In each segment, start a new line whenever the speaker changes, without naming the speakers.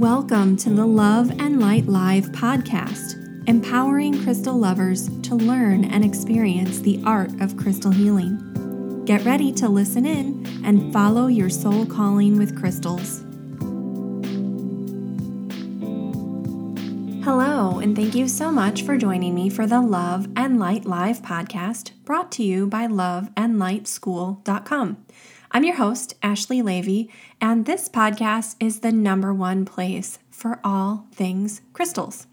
Welcome to the Love and Light Live podcast, empowering crystal lovers to learn and experience the art of crystal healing. Get ready to listen in and follow your soul calling with crystals. Hello, and thank you so much for joining me for the Love and Light Live podcast brought to you by loveandlightschool.com. I'm your host, Ashley Leavy, and this podcast is the number one place for all things crystals.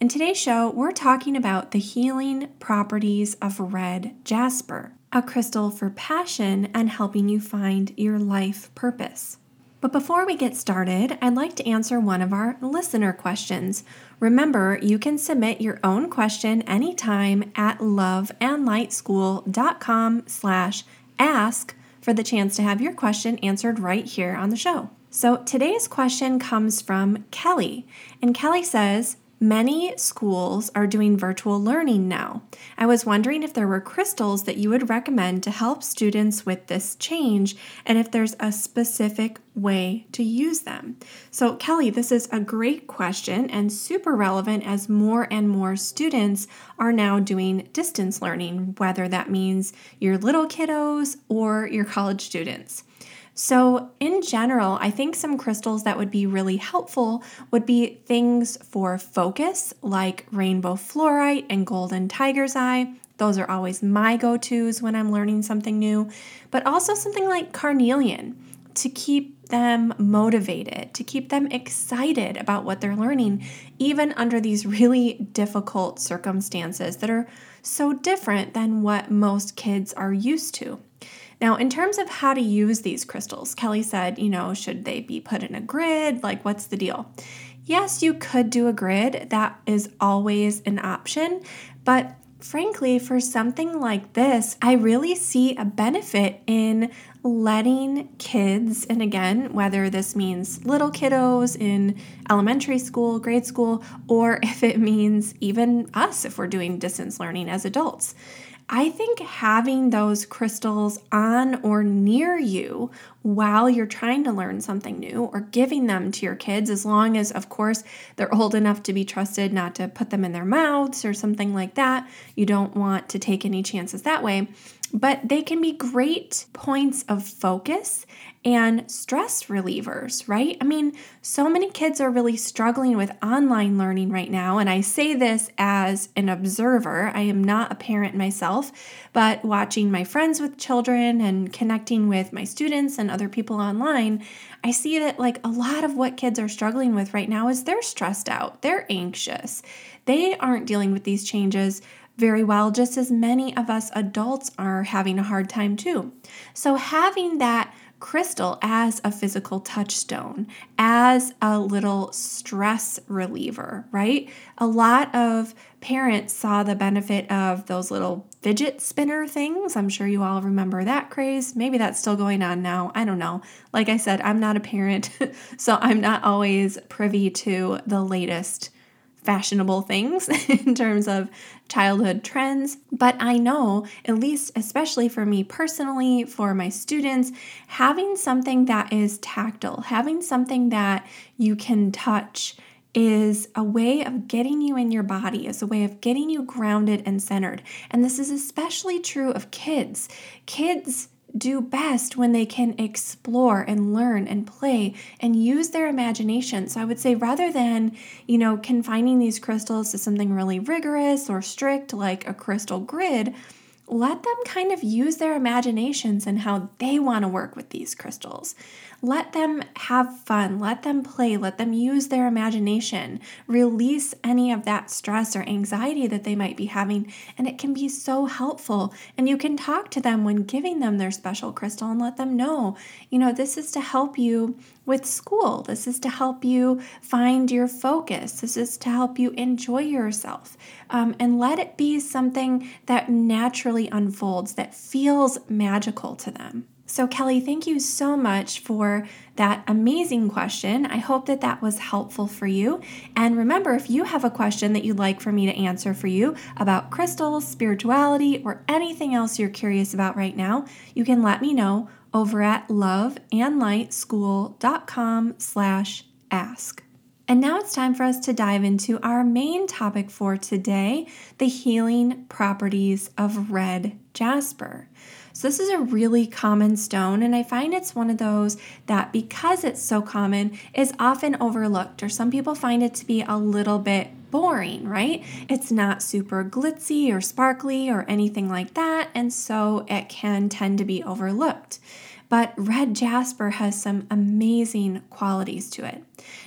In today's show, we're talking about the healing properties of red jasper, a crystal for passion and helping you find your life purpose. But before we get started, I'd like to answer one of our listener questions. Remember, you can submit your own question anytime at loveandlightschool.com slash ask for the chance to have your question answered right here on the show. So today's question comes from Kelly, and Kelly says, Many schools are doing virtual learning now. I was wondering if there were crystals that you would recommend to help students with this change and if there's a specific way to use them. So, Kelly, this is a great question and super relevant as more and more students are now doing distance learning, whether that means your little kiddos or your college students. So, in general, I think some crystals that would be really helpful would be things for focus, like rainbow fluorite and golden tiger's eye. Those are always my go tos when I'm learning something new, but also something like carnelian to keep them motivated, to keep them excited about what they're learning, even under these really difficult circumstances that are so different than what most kids are used to. Now, in terms of how to use these crystals, Kelly said, you know, should they be put in a grid? Like, what's the deal? Yes, you could do a grid. That is always an option. But frankly, for something like this, I really see a benefit in letting kids, and again, whether this means little kiddos in elementary school, grade school, or if it means even us if we're doing distance learning as adults I think having those crystals on or near you while you're trying to learn something new or giving them to your kids, as long as, of course, they're old enough to be trusted not to put them in their mouths or something like that. You don't want to take any chances that way but they can be great points of focus and stress relievers, right? I mean, so many kids are really struggling with online learning right now. And I say this as an observer. I am not a parent myself, but watching my friends with children and connecting with my students and other people online, I see that like a lot of what kids are struggling with right now is they're stressed out, they're anxious, they aren't dealing with these changes very well, just as many of us adults are having a hard time too. So, having that crystal as a physical touchstone, as a little stress reliever, right? A lot of parents saw the benefit of those little fidget spinner things. I'm sure you all remember that craze. Maybe that's still going on now. I don't know. Like I said, I'm not a parent, so I'm not always privy to the latest fashionable things in terms of childhood trends, but I know, at least especially for me personally, for my students, having something that is tactile, having something that you can touch is a way of getting you in your body, is a way of getting you grounded and centered. And this is especially true of kids. Kids do best when they can explore and learn and play and use their imagination. So I would say rather than, you know, confining these crystals to something really rigorous or strict like a crystal grid, let them kind of use their imaginations and how they want to work with these crystals. Let them have fun, let them play, let them use their imagination, release any of that stress or anxiety that they might be having, and it can be so helpful. And you can talk to them when giving them their special crystal and let them know, you know, this is to help you with school. This is to help you find your focus. This is to help you enjoy yourself. Um, and let it be something that naturally unfolds, that feels magical to them. So, Kelly, thank you so much for that amazing question. I hope that that was helpful for you. And remember, if you have a question that you'd like for me to answer for you about crystals, spirituality, or anything else you're curious about right now, you can let me know over at loveandlightschool.com slash ask. And now it's time for us to dive into our main topic for today the healing properties of red jasper. So, this is a really common stone, and I find it's one of those that because it's so common is often overlooked, or some people find it to be a little bit boring, right? It's not super glitzy or sparkly or anything like that, and so it can tend to be overlooked. But red jasper has some amazing qualities to it.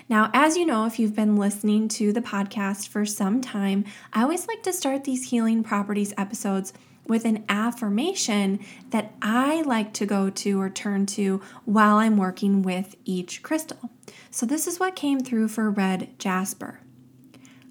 Now, as you know, if you've been listening to the podcast for some time, I always like to start these healing properties episodes with an affirmation that I like to go to or turn to while I'm working with each crystal. So, this is what came through for red jasper.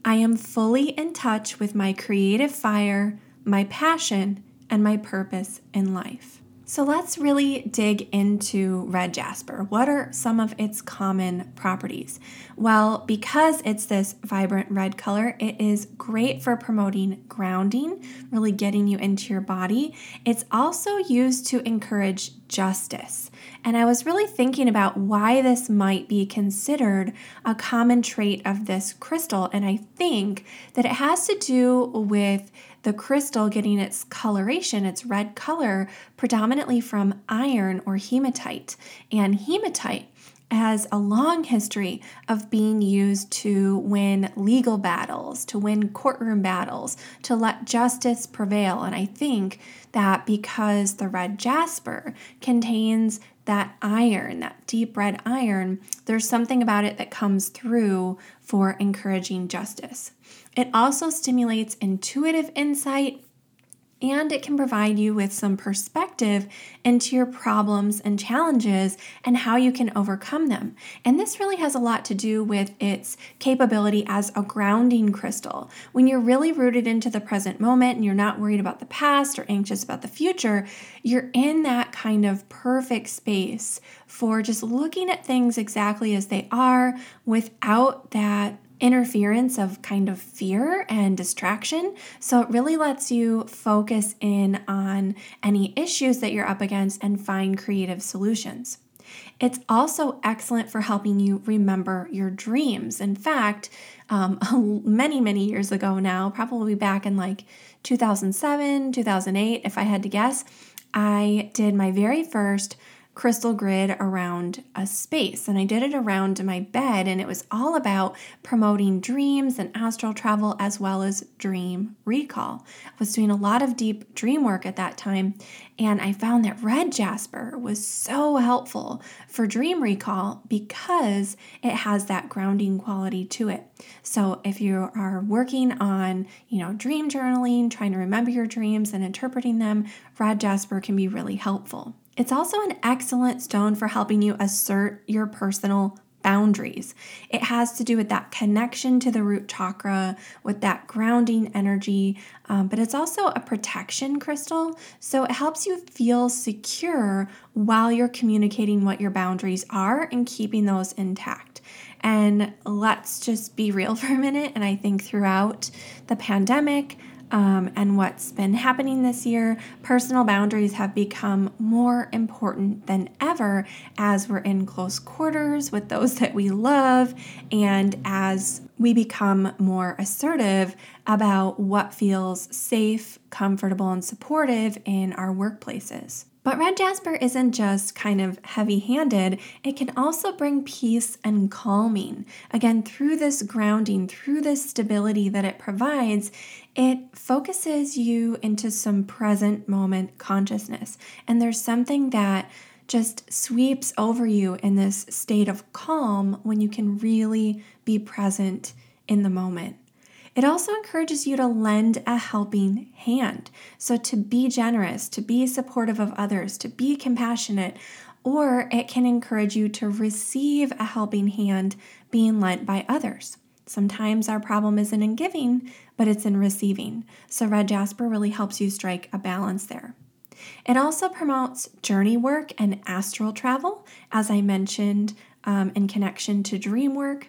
I am fully in touch with my creative fire, my passion, and my purpose in life. So let's really dig into red jasper. What are some of its common properties? Well, because it's this vibrant red color, it is great for promoting grounding, really getting you into your body. It's also used to encourage justice. And I was really thinking about why this might be considered a common trait of this crystal. And I think that it has to do with the crystal getting its coloration, its red color, predominantly from iron or hematite. And hematite has a long history of being used to win legal battles, to win courtroom battles, to let justice prevail. And I think that because the red jasper contains that iron, that deep red iron, there's something about it that comes through for encouraging justice. It also stimulates intuitive insight and it can provide you with some perspective into your problems and challenges and how you can overcome them. And this really has a lot to do with its capability as a grounding crystal. When you're really rooted into the present moment and you're not worried about the past or anxious about the future, you're in that kind of perfect space for just looking at things exactly as they are without that interference of kind of fear and distraction. So it really lets you focus in on any issues that you're up against and find creative solutions. It's also excellent for helping you remember your dreams. In fact, um, many, many years ago now, probably back in like 2007, 2008, if I had to guess, I did my very first crystal grid around a space and I did it around my bed and it was all about promoting dreams and astral travel as well as dream recall. I was doing a lot of deep dream work at that time and I found that red jasper was so helpful for dream recall because it has that grounding quality to it. So if you are working on, you know, dream journaling, trying to remember your dreams and interpreting them, red jasper can be really helpful. It's also an excellent stone for helping you assert your personal boundaries. It has to do with that connection to the root chakra, with that grounding energy, um, but it's also a protection crystal. So it helps you feel secure while you're communicating what your boundaries are and keeping those intact. And let's just be real for a minute. And I think throughout the pandemic, um, and what's been happening this year, personal boundaries have become more important than ever as we're in close quarters with those that we love and as we become more assertive about what feels safe, comfortable, and supportive in our workplaces. But red jasper isn't just kind of heavy handed, it can also bring peace and calming. Again, through this grounding, through this stability that it provides, it focuses you into some present moment consciousness. And there's something that just sweeps over you in this state of calm when you can really be present in the moment. It also encourages you to lend a helping hand. So, to be generous, to be supportive of others, to be compassionate, or it can encourage you to receive a helping hand being lent by others. Sometimes our problem isn't in giving, but it's in receiving. So, Red Jasper really helps you strike a balance there. It also promotes journey work and astral travel, as I mentioned um, in connection to dream work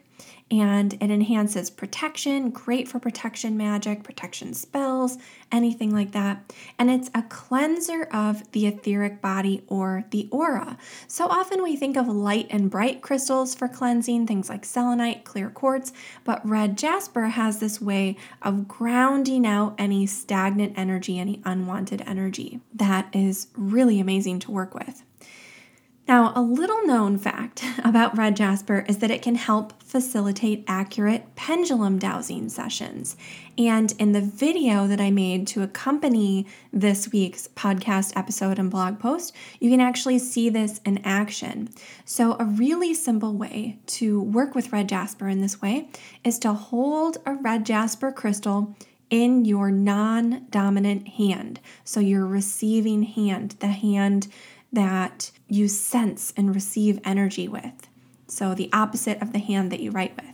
and it enhances protection, great for protection magic, protection spells, anything like that. And it's a cleanser of the etheric body or the aura. So often we think of light and bright crystals for cleansing, things like selenite, clear quartz, but red jasper has this way of grounding out any stagnant energy, any unwanted energy. That is really amazing to work with. Now, a little known fact about red jasper is that it can help facilitate accurate pendulum dowsing sessions. And in the video that I made to accompany this week's podcast episode and blog post, you can actually see this in action. So, a really simple way to work with red jasper in this way is to hold a red jasper crystal in your non dominant hand. So, your receiving hand, the hand that you sense and receive energy with. So, the opposite of the hand that you write with.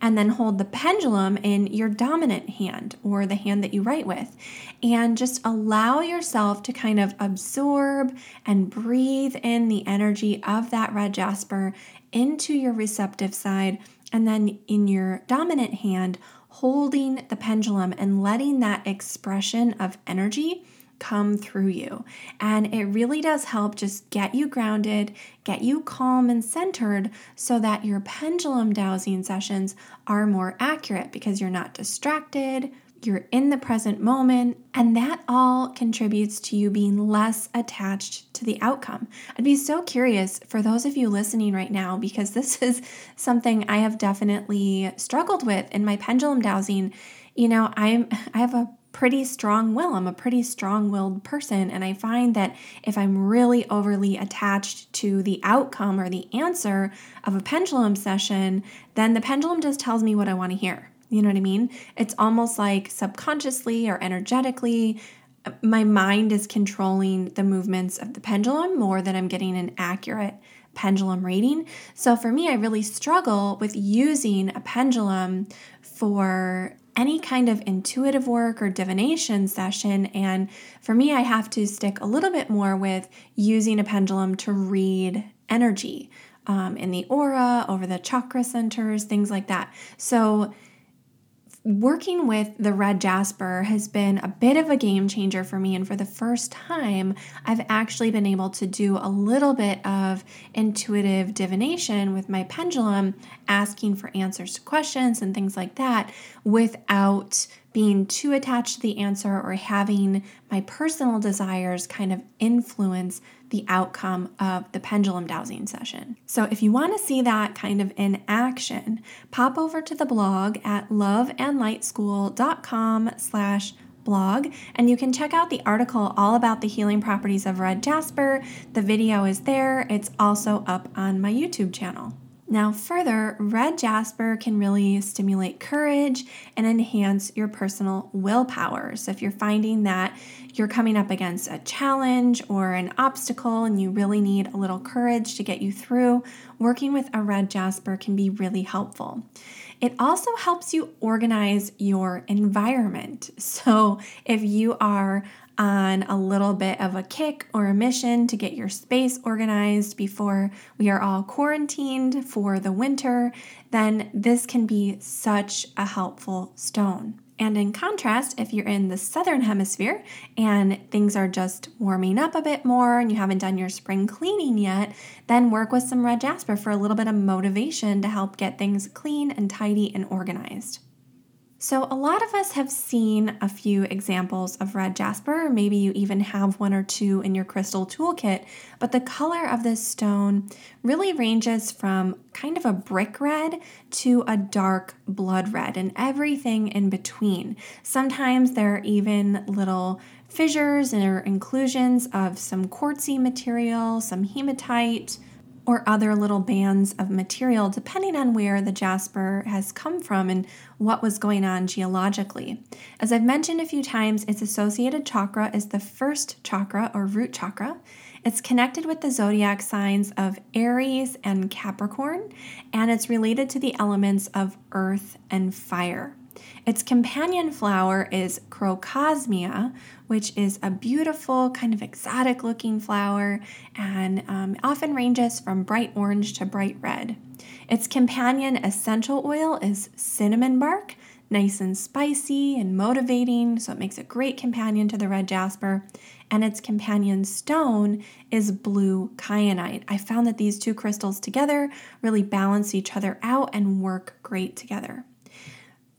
And then hold the pendulum in your dominant hand or the hand that you write with. And just allow yourself to kind of absorb and breathe in the energy of that red jasper into your receptive side. And then in your dominant hand, holding the pendulum and letting that expression of energy come through you. And it really does help just get you grounded, get you calm and centered so that your pendulum dowsing sessions are more accurate because you're not distracted. You're in the present moment, and that all contributes to you being less attached to the outcome. I'd be so curious for those of you listening right now because this is something I have definitely struggled with in my pendulum dowsing. You know, I'm I have a pretty strong will. I'm a pretty strong willed person. And I find that if I'm really overly attached to the outcome or the answer of a pendulum session, then the pendulum just tells me what I want to hear. You know what I mean? It's almost like subconsciously or energetically, uh, my mind is controlling the movements of the pendulum more than I'm getting an accurate pendulum reading. So for me, I really struggle with using a pendulum for any kind of intuitive work or divination session. And for me, I have to stick a little bit more with using a pendulum to read energy um, in the aura, over the chakra centers, things like that. So working with the red jasper has been a bit of a game changer for me. And for the first time, I've actually been able to do a little bit of intuitive divination with my pendulum, asking for answers to questions and things like that without being too attached to the answer or having my personal desires kind of influence the outcome of the pendulum dowsing session. So if you want to see that kind of in action, pop over to the blog at loveandlightschool.com slash blog and you can check out the article all about the healing properties of red jasper. The video is there. It's also up on my YouTube channel. Now, further, red jasper can really stimulate courage and enhance your personal willpower. So, if you're finding that you're coming up against a challenge or an obstacle and you really need a little courage to get you through, working with a red jasper can be really helpful. It also helps you organize your environment. So, if you are on a little bit of a kick or a mission to get your space organized before we are all quarantined for the winter, then this can be such a helpful stone. And in contrast, if you're in the southern hemisphere and things are just warming up a bit more and you haven't done your spring cleaning yet, then work with some red jasper for a little bit of motivation to help get things clean and tidy and organized. So, a lot of us have seen a few examples of red jasper, maybe you even have one or two in your crystal toolkit, but the color of this stone really ranges from kind of a brick red to a dark blood red and everything in between. Sometimes there are even little fissures or inclusions of some quartzy material, some hematite or other little bands of material, depending on where the jasper has come from and what was going on geologically. As I've mentioned a few times, its associated chakra is the first chakra or root chakra. It's connected with the zodiac signs of Aries and Capricorn, and it's related to the elements of earth and fire. Its companion flower is Crocosmia, which is a beautiful, kind of exotic looking flower and um, often ranges from bright orange to bright red. Its companion essential oil is cinnamon bark, nice and spicy and motivating, so it makes a great companion to the red jasper. And its companion stone is blue kyanite. I found that these two crystals together really balance each other out and work great together.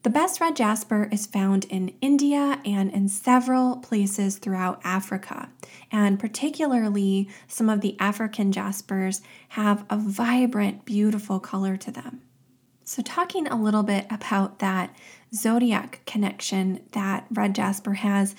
The best red jasper is found in India and in several places throughout Africa. And particularly, some of the African jaspers have a vibrant, beautiful color to them. So, talking a little bit about that zodiac connection that red jasper has,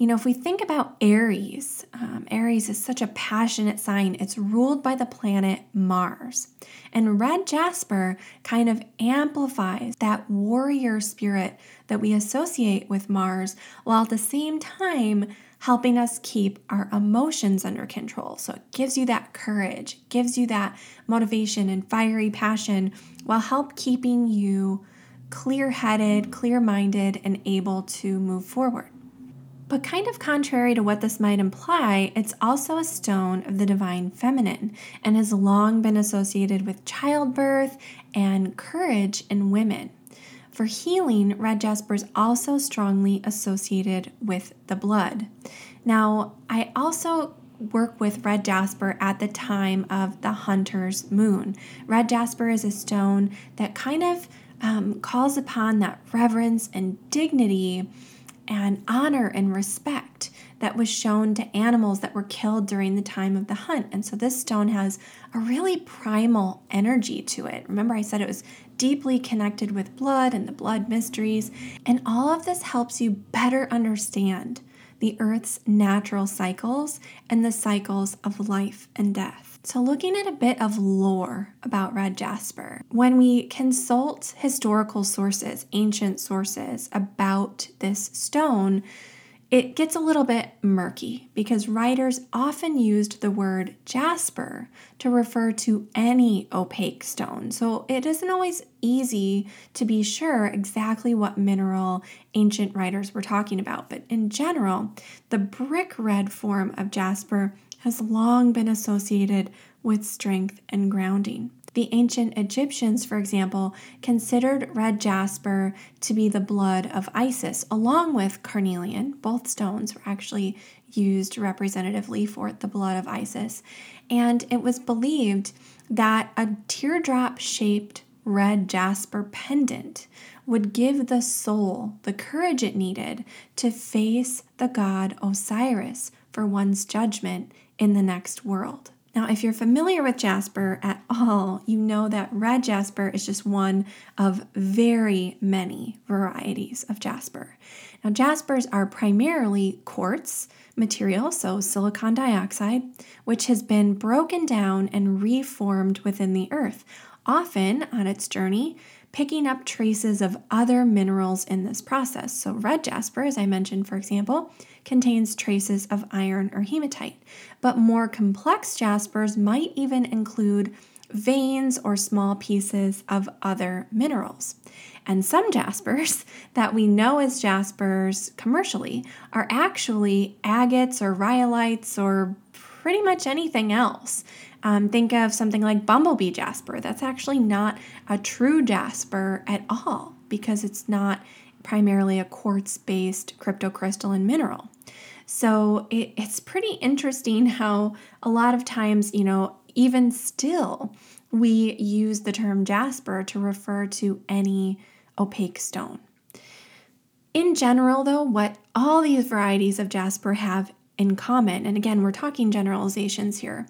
you know, if we think about Aries, um, Aries is such a passionate sign. It's ruled by the planet Mars. And red jasper kind of amplifies that warrior spirit that we associate with Mars, while at the same time helping us keep our emotions under control. So it gives you that courage, gives you that motivation and fiery passion while help keeping you clear-headed, clear-minded and able to move forward. But, kind of contrary to what this might imply, it's also a stone of the divine feminine and has long been associated with childbirth and courage in women. For healing, red jasper is also strongly associated with the blood. Now, I also work with red jasper at the time of the hunter's moon. Red jasper is a stone that kind of um, calls upon that reverence and dignity and honor and respect that was shown to animals that were killed during the time of the hunt. And so this stone has a really primal energy to it. Remember, I said it was deeply connected with blood and the blood mysteries. And all of this helps you better understand the Earth's natural cycles and the cycles of life and death. So, looking at a bit of lore about red jasper, when we consult historical sources, ancient sources about this stone, it gets a little bit murky because writers often used the word jasper to refer to any opaque stone. So it isn't always easy to be sure exactly what mineral ancient writers were talking about. But in general, the brick red form of jasper has long been associated with strength and grounding. The ancient Egyptians, for example, considered red jasper to be the blood of Isis, along with carnelian. Both stones were actually used representatively for the blood of Isis. And it was believed that a teardrop shaped red jasper pendant would give the soul the courage it needed to face the god Osiris for one's judgment in the next world. Now, if you're familiar with jasper at all, you know that red jasper is just one of very many varieties of jasper. Now, jaspers are primarily quartz material, so silicon dioxide, which has been broken down and reformed within the earth, often on its journey picking up traces of other minerals in this process. So, red jasper, as I mentioned, for example, contains traces of iron or hematite. But more complex jaspers might even include veins or small pieces of other minerals. And some jaspers that we know as jaspers commercially are actually agates or rhyolites or pretty much anything else. Um, think of something like bumblebee jasper. That's actually not a true jasper at all because it's not primarily a quartz based cryptocrystalline mineral. So it, it's pretty interesting how a lot of times, you know, even still, we use the term jasper to refer to any opaque stone. In general, though, what all these varieties of jasper have in common, and again, we're talking generalizations here,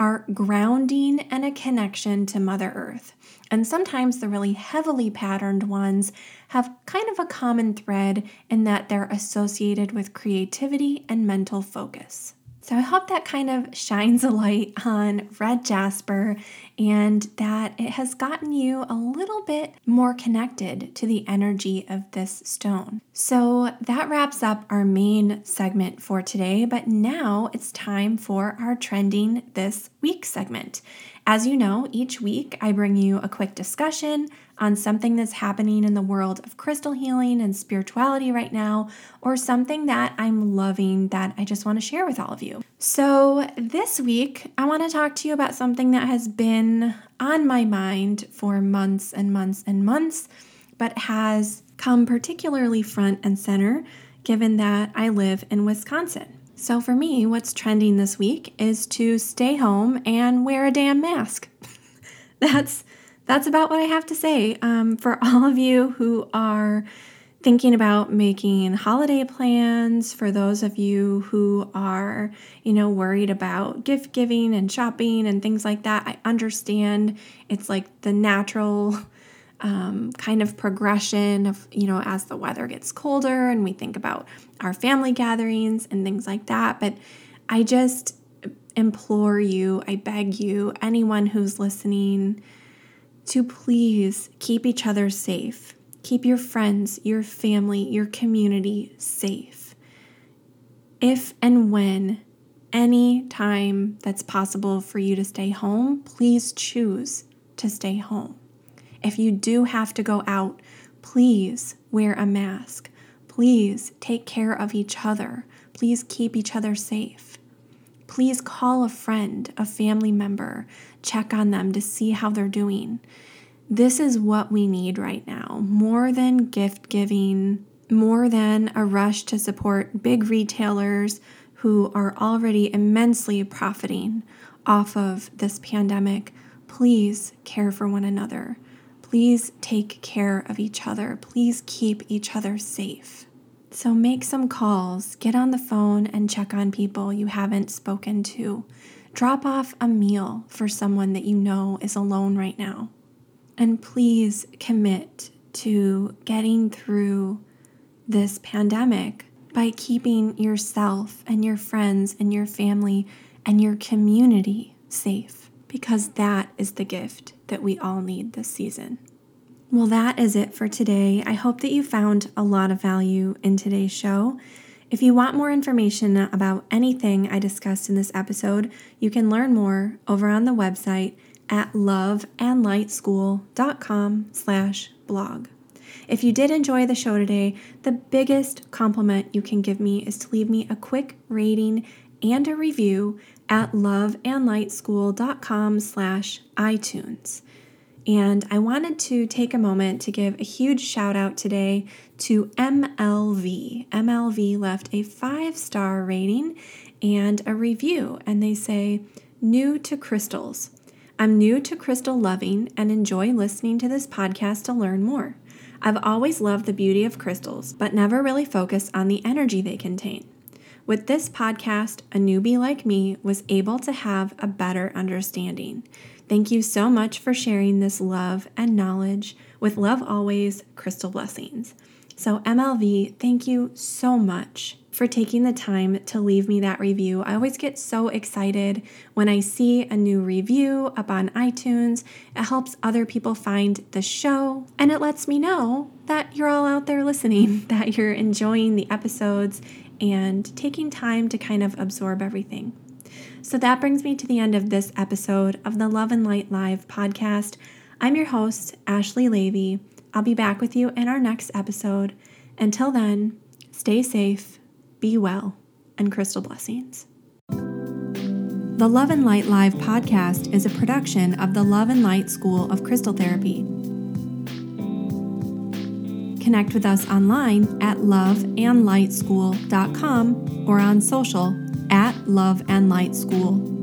are grounding and a connection to Mother Earth. And sometimes the really heavily patterned ones have kind of a common thread in that they're associated with creativity and mental focus. So I hope that kind of shines a light on red jasper and that it has gotten you a little bit more connected to the energy of this stone. So that wraps up our main segment for today, but now it's time for our trending this week segment. As you know, each week I bring you a quick discussion on something that's happening in the world of crystal healing and spirituality right now, or something that I'm loving that I just want to share with all of you. So, this week, I want to talk to you about something that has been on my mind for months and months and months, but has come particularly front and center given that I live in Wisconsin. So for me, what's trending this week is to stay home and wear a damn mask. that's that's about what I have to say. Um, for all of you who are thinking about making holiday plans, for those of you who are, you know, worried about gift giving and shopping and things like that, I understand it's like the natural um, kind of progression of, you know, as the weather gets colder and we think about our family gatherings and things like that. But I just implore you, I beg you, anyone who's listening, to please keep each other safe. Keep your friends, your family, your community safe. If and when any time that's possible for you to stay home, please choose to stay home. If you do have to go out, please wear a mask. Please take care of each other. Please keep each other safe. Please call a friend, a family member, check on them to see how they're doing. This is what we need right now more than gift giving, more than a rush to support big retailers who are already immensely profiting off of this pandemic. Please care for one another. Please take care of each other. Please keep each other safe. So make some calls, get on the phone and check on people you haven't spoken to. Drop off a meal for someone that you know is alone right now. And please commit to getting through this pandemic by keeping yourself and your friends and your family and your community safe because that is the gift that we all need this season. Well, that is it for today. I hope that you found a lot of value in today's show. If you want more information about anything I discussed in this episode, you can learn more over on the website at loveandlightschool.com slash blog. If you did enjoy the show today, the biggest compliment you can give me is to leave me a quick rating and a review at loveandlightschool.com slash iTunes. And I wanted to take a moment to give a huge shout out today to MLV. MLV left a five star rating and a review, and they say, New to crystals. I'm new to crystal loving and enjoy listening to this podcast to learn more. I've always loved the beauty of crystals, but never really focused on the energy they contain. With this podcast, a newbie like me was able to have a better understanding. Thank you so much for sharing this love and knowledge. With love always, Crystal Blessings. So, MLV, thank you so much for taking the time to leave me that review. I always get so excited when I see a new review up on iTunes. It helps other people find the show and it lets me know that you're all out there listening, that you're enjoying the episodes and taking time to kind of absorb everything. So that brings me to the end of this episode of the Love and Light Live podcast. I'm your host, Ashley Leavy. I'll be back with you in our next episode. Until then, stay safe, be well, and crystal blessings. The Love and Light Live podcast is a production of the Love and Light School of Crystal Therapy. Connect with us online at loveandlightschool.com or on social at Love and Light School.